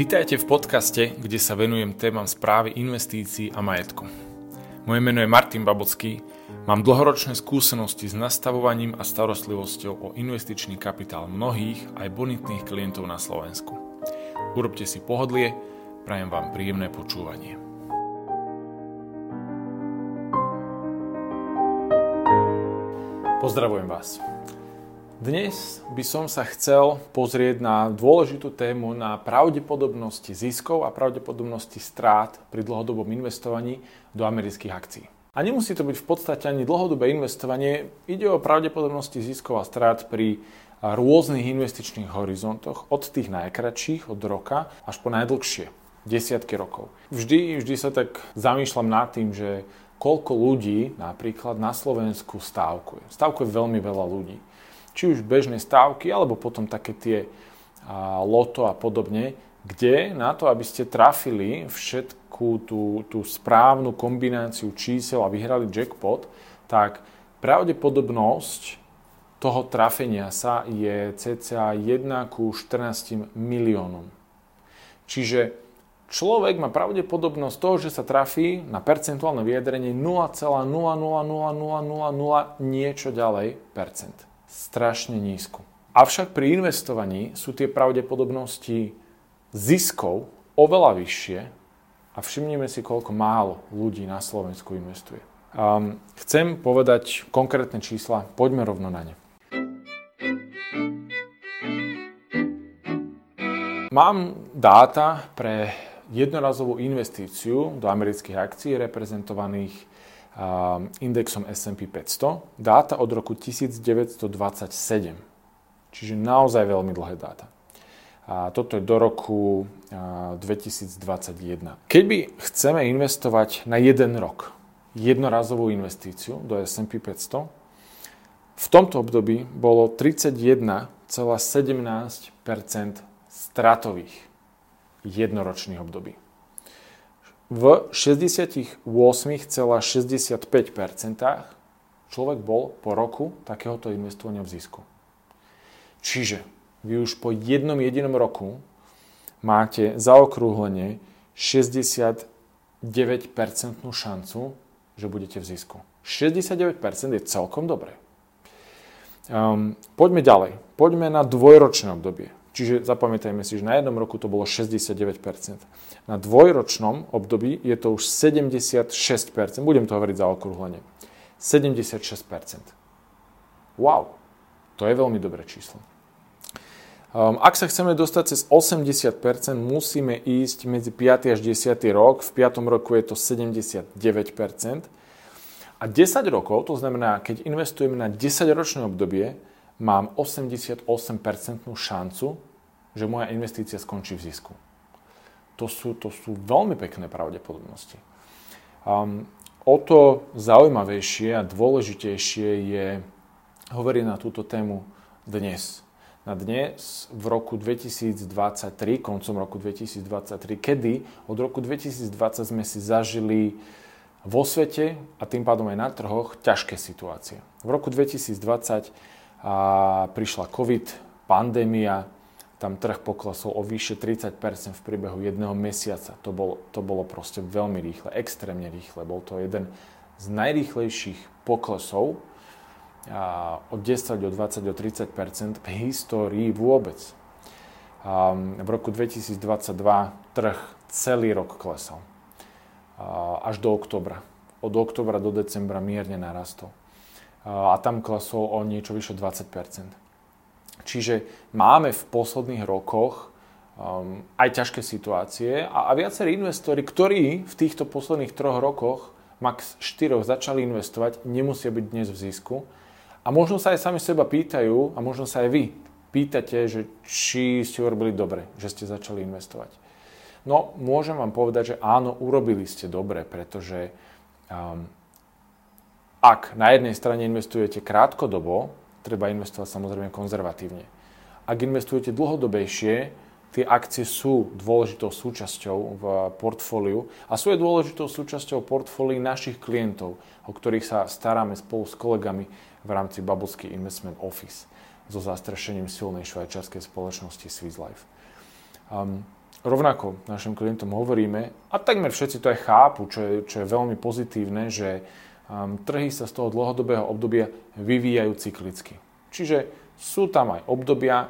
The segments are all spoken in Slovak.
Vítajte v podcaste, kde sa venujem témam správy investícií a majetku. Moje meno je Martin Babocký, mám dlhoročné skúsenosti s nastavovaním a starostlivosťou o investičný kapitál mnohých aj bonitných klientov na Slovensku. Urobte si pohodlie, prajem vám príjemné počúvanie. Pozdravujem vás. Dnes by som sa chcel pozrieť na dôležitú tému na pravdepodobnosti ziskov a pravdepodobnosti strát pri dlhodobom investovaní do amerických akcií. A nemusí to byť v podstate ani dlhodobé investovanie, ide o pravdepodobnosti ziskov a strát pri rôznych investičných horizontoch, od tých najkračších, od roka, až po najdlhšie, desiatky rokov. Vždy, vždy sa tak zamýšľam nad tým, že koľko ľudí napríklad na Slovensku stávkuje. Stávkuje veľmi veľa ľudí či už bežné stávky, alebo potom také tie a, loto a podobne, kde na to, aby ste trafili všetku tú, tú správnu kombináciu čísel a vyhrali jackpot, tak pravdepodobnosť toho trafenia sa je cca 1 ku 14 miliónom. Čiže človek má pravdepodobnosť toho, že sa trafí na percentuálne vyjadrenie 0,00000 niečo ďalej percent strašne nízku. Avšak pri investovaní sú tie pravdepodobnosti ziskov oveľa vyššie a všimnime si, koľko málo ľudí na Slovensku investuje. Um, chcem povedať konkrétne čísla, poďme rovno na ne. Mám dáta pre jednorazovú investíciu do amerických akcií reprezentovaných indexom S&P 500, dáta od roku 1927. Čiže naozaj veľmi dlhé dáta. A toto je do roku 2021. Keď chceme investovať na jeden rok jednorazovú investíciu do S&P 500, v tomto období bolo 31,17% stratových jednoročných období v 68,65% človek bol po roku takéhoto investovania v zisku. Čiže vy už po jednom jedinom roku máte zaokrúhlenie 69% šancu, že budete v zisku. 69% je celkom dobré. Um, poďme ďalej. Poďme na dvojročné obdobie. Čiže zapamätajme si, že na jednom roku to bolo 69%. Na dvojročnom období je to už 76%. Budem to hovoriť za okrúhlenie. 76%. Wow, to je veľmi dobré číslo. Um, ak sa chceme dostať cez 80%, musíme ísť medzi 5. až 10. rok. V 5. roku je to 79%. A 10 rokov, to znamená, keď investujeme na 10-ročné obdobie, mám 88% šancu, že moja investícia skončí v zisku. To sú, to sú veľmi pekné pravdepodobnosti. Um, o to zaujímavejšie a dôležitejšie je hovoriť na túto tému dnes. Na dnes v roku 2023, koncom roku 2023, kedy od roku 2020 sme si zažili vo svete a tým pádom aj na trhoch ťažké situácie. V roku 2020 a prišla COVID, pandémia, tam trh poklesol o vyše 30% v priebehu jedného mesiaca. To bolo, to bolo proste veľmi rýchle, extrémne rýchle. Bol to jeden z najrýchlejších poklesov a od 10 do 20 do 30% v histórii vôbec. A v roku 2022 trh celý rok klesal. A až do oktobra. Od oktobra do decembra mierne narastol a tam klesol o niečo vyše 20 Čiže máme v posledných rokoch um, aj ťažké situácie a, a viacerí investori, ktorí v týchto posledných troch rokoch, max 4 začali investovať, nemusia byť dnes v zisku. A možno sa aj sami seba pýtajú, a možno sa aj vy pýtate, že či ste urobili dobre, že ste začali investovať. No, môžem vám povedať, že áno, urobili ste dobre, pretože um, ak na jednej strane investujete krátkodobo, treba investovať samozrejme konzervatívne. Ak investujete dlhodobejšie, tie akcie sú dôležitou súčasťou v portfóliu a sú aj dôležitou súčasťou portfólií našich klientov, o ktorých sa staráme spolu s kolegami v rámci Babulsky Investment Office so zastrešením silnej švajčiarskej spoločnosti Swiss Life. Um, rovnako našim klientom hovoríme, a takmer všetci to aj chápu, čo je, čo je veľmi pozitívne, že trhy sa z toho dlhodobého obdobia vyvíjajú cyklicky. Čiže sú tam aj obdobia,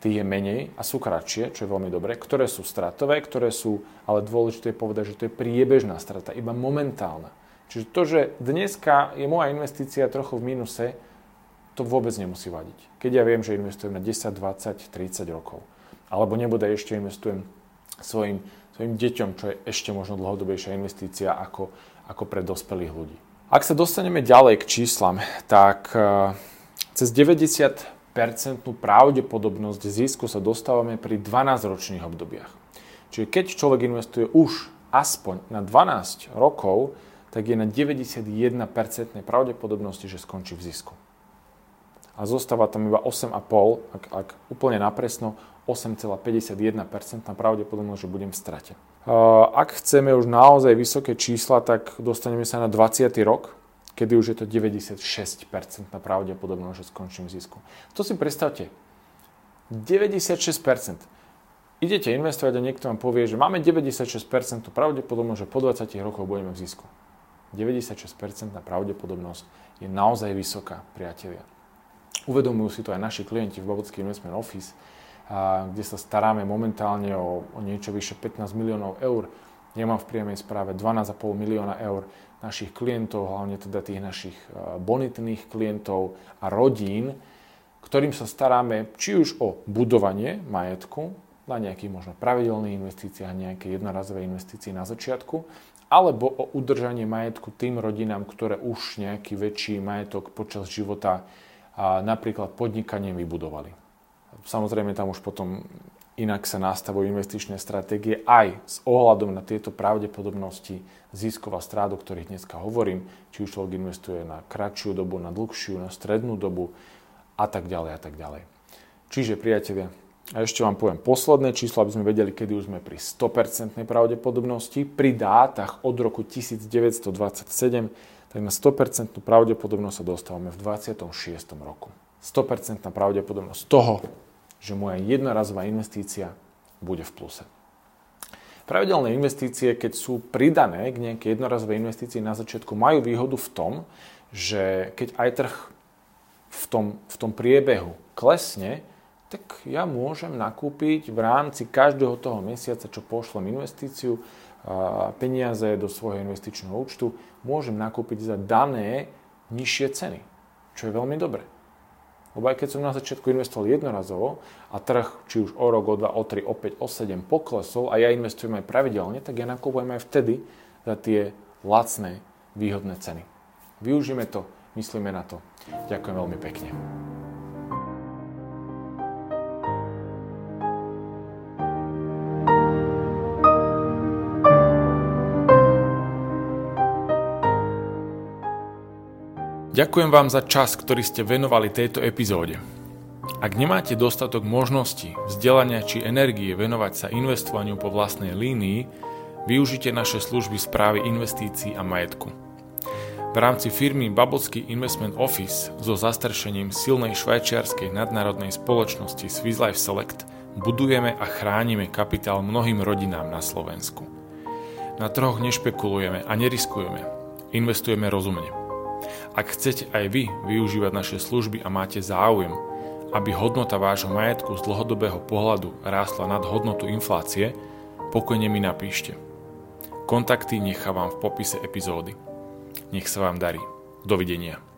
tých je menej a sú kratšie, čo je veľmi dobré, ktoré sú stratové, ktoré sú, ale dôležité je povedať, že to je priebežná strata, iba momentálna. Čiže to, že dneska je moja investícia trochu v mínuse, to vôbec nemusí vadiť. Keď ja viem, že investujem na 10, 20, 30 rokov, alebo nebude ešte investujem svojim, svojim deťom, čo je ešte možno dlhodobejšia investícia ako, ako pre dospelých ľudí. Ak sa dostaneme ďalej k číslam, tak uh, cez 90 percentnú pravdepodobnosť zisku sa dostávame pri 12-ročných obdobiach. Čiže keď človek investuje už aspoň na 12 rokov, tak je na 91% pravdepodobnosti, že skončí v zisku. A zostáva tam iba 8,5, ak, ak úplne napresno, 8,51% pravdepodobnosť, že budem v strate. Ak chceme už naozaj vysoké čísla, tak dostaneme sa na 20. rok, kedy už je to 96% na pravdepodobnosť, že skončím v zisku. To si predstavte. 96%. Idete investovať a niekto vám povie, že máme 96% pravdepodobnosť, že po 20 rokoch budeme v zisku. 96% na pravdepodobnosť je naozaj vysoká, priatelia. Uvedomujú si to aj naši klienti v Babocký Investment Office, kde sa staráme momentálne o, o niečo vyše 15 miliónov eur. Ja mám v priamej správe 12,5 milióna eur našich klientov, hlavne teda tých našich e, bonitných klientov a rodín, ktorým sa staráme či už o budovanie majetku, na nejakých možno pravidelných investíciách, nejaké jednorazové investície na začiatku, alebo o udržanie majetku tým rodinám, ktoré už nejaký väčší majetok počas života a napríklad podnikaním vybudovali. Samozrejme tam už potom inak sa nastavujú investičné stratégie aj s ohľadom na tieto pravdepodobnosti ziskov a strát, o ktorých dneska hovorím, či už človek investuje na kratšiu dobu, na dlhšiu, na strednú dobu a tak ďalej a tak ďalej. Čiže priatelia, a ešte vám poviem posledné číslo, aby sme vedeli, kedy už sme pri 100% pravdepodobnosti. Pri dátach od roku 1927, tak na 100% pravdepodobnosť sa dostávame v 26. roku. 100% pravdepodobnosť toho, že moja jednorazová investícia bude v pluse. Pravidelné investície, keď sú pridané k nejakej jednorazovej investícii na začiatku, majú výhodu v tom, že keď aj trh v tom, v tom priebehu klesne, tak ja môžem nakúpiť v rámci každého toho mesiaca, čo pošlem investíciu, peniaze do svojho investičného účtu, môžem nakúpiť za dané nižšie ceny, čo je veľmi dobré. Lebo aj keď som na začiatku investoval jednorazovo a trh či už o rok, o dva, o tri, o 5, o 7 poklesol a ja investujem aj pravidelne, tak ja nakupujem aj vtedy za tie lacné, výhodné ceny. Využíme to, myslíme na to. Ďakujem veľmi pekne. Ďakujem vám za čas, ktorý ste venovali tejto epizóde. Ak nemáte dostatok možností, vzdelania či energie venovať sa investovaniu po vlastnej línii, využite naše služby správy investícií a majetku. V rámci firmy Babotský Investment Office so zastrešením silnej švajčiarskej nadnárodnej spoločnosti Swiss Life Select budujeme a chránime kapitál mnohým rodinám na Slovensku. Na trhoch nešpekulujeme a neriskujeme. Investujeme rozumne. Ak chcete aj vy využívať naše služby a máte záujem, aby hodnota vášho majetku z dlhodobého pohľadu rástla nad hodnotu inflácie, pokojne mi napíšte. Kontakty nechávam v popise epizódy. Nech sa vám darí. Dovidenia.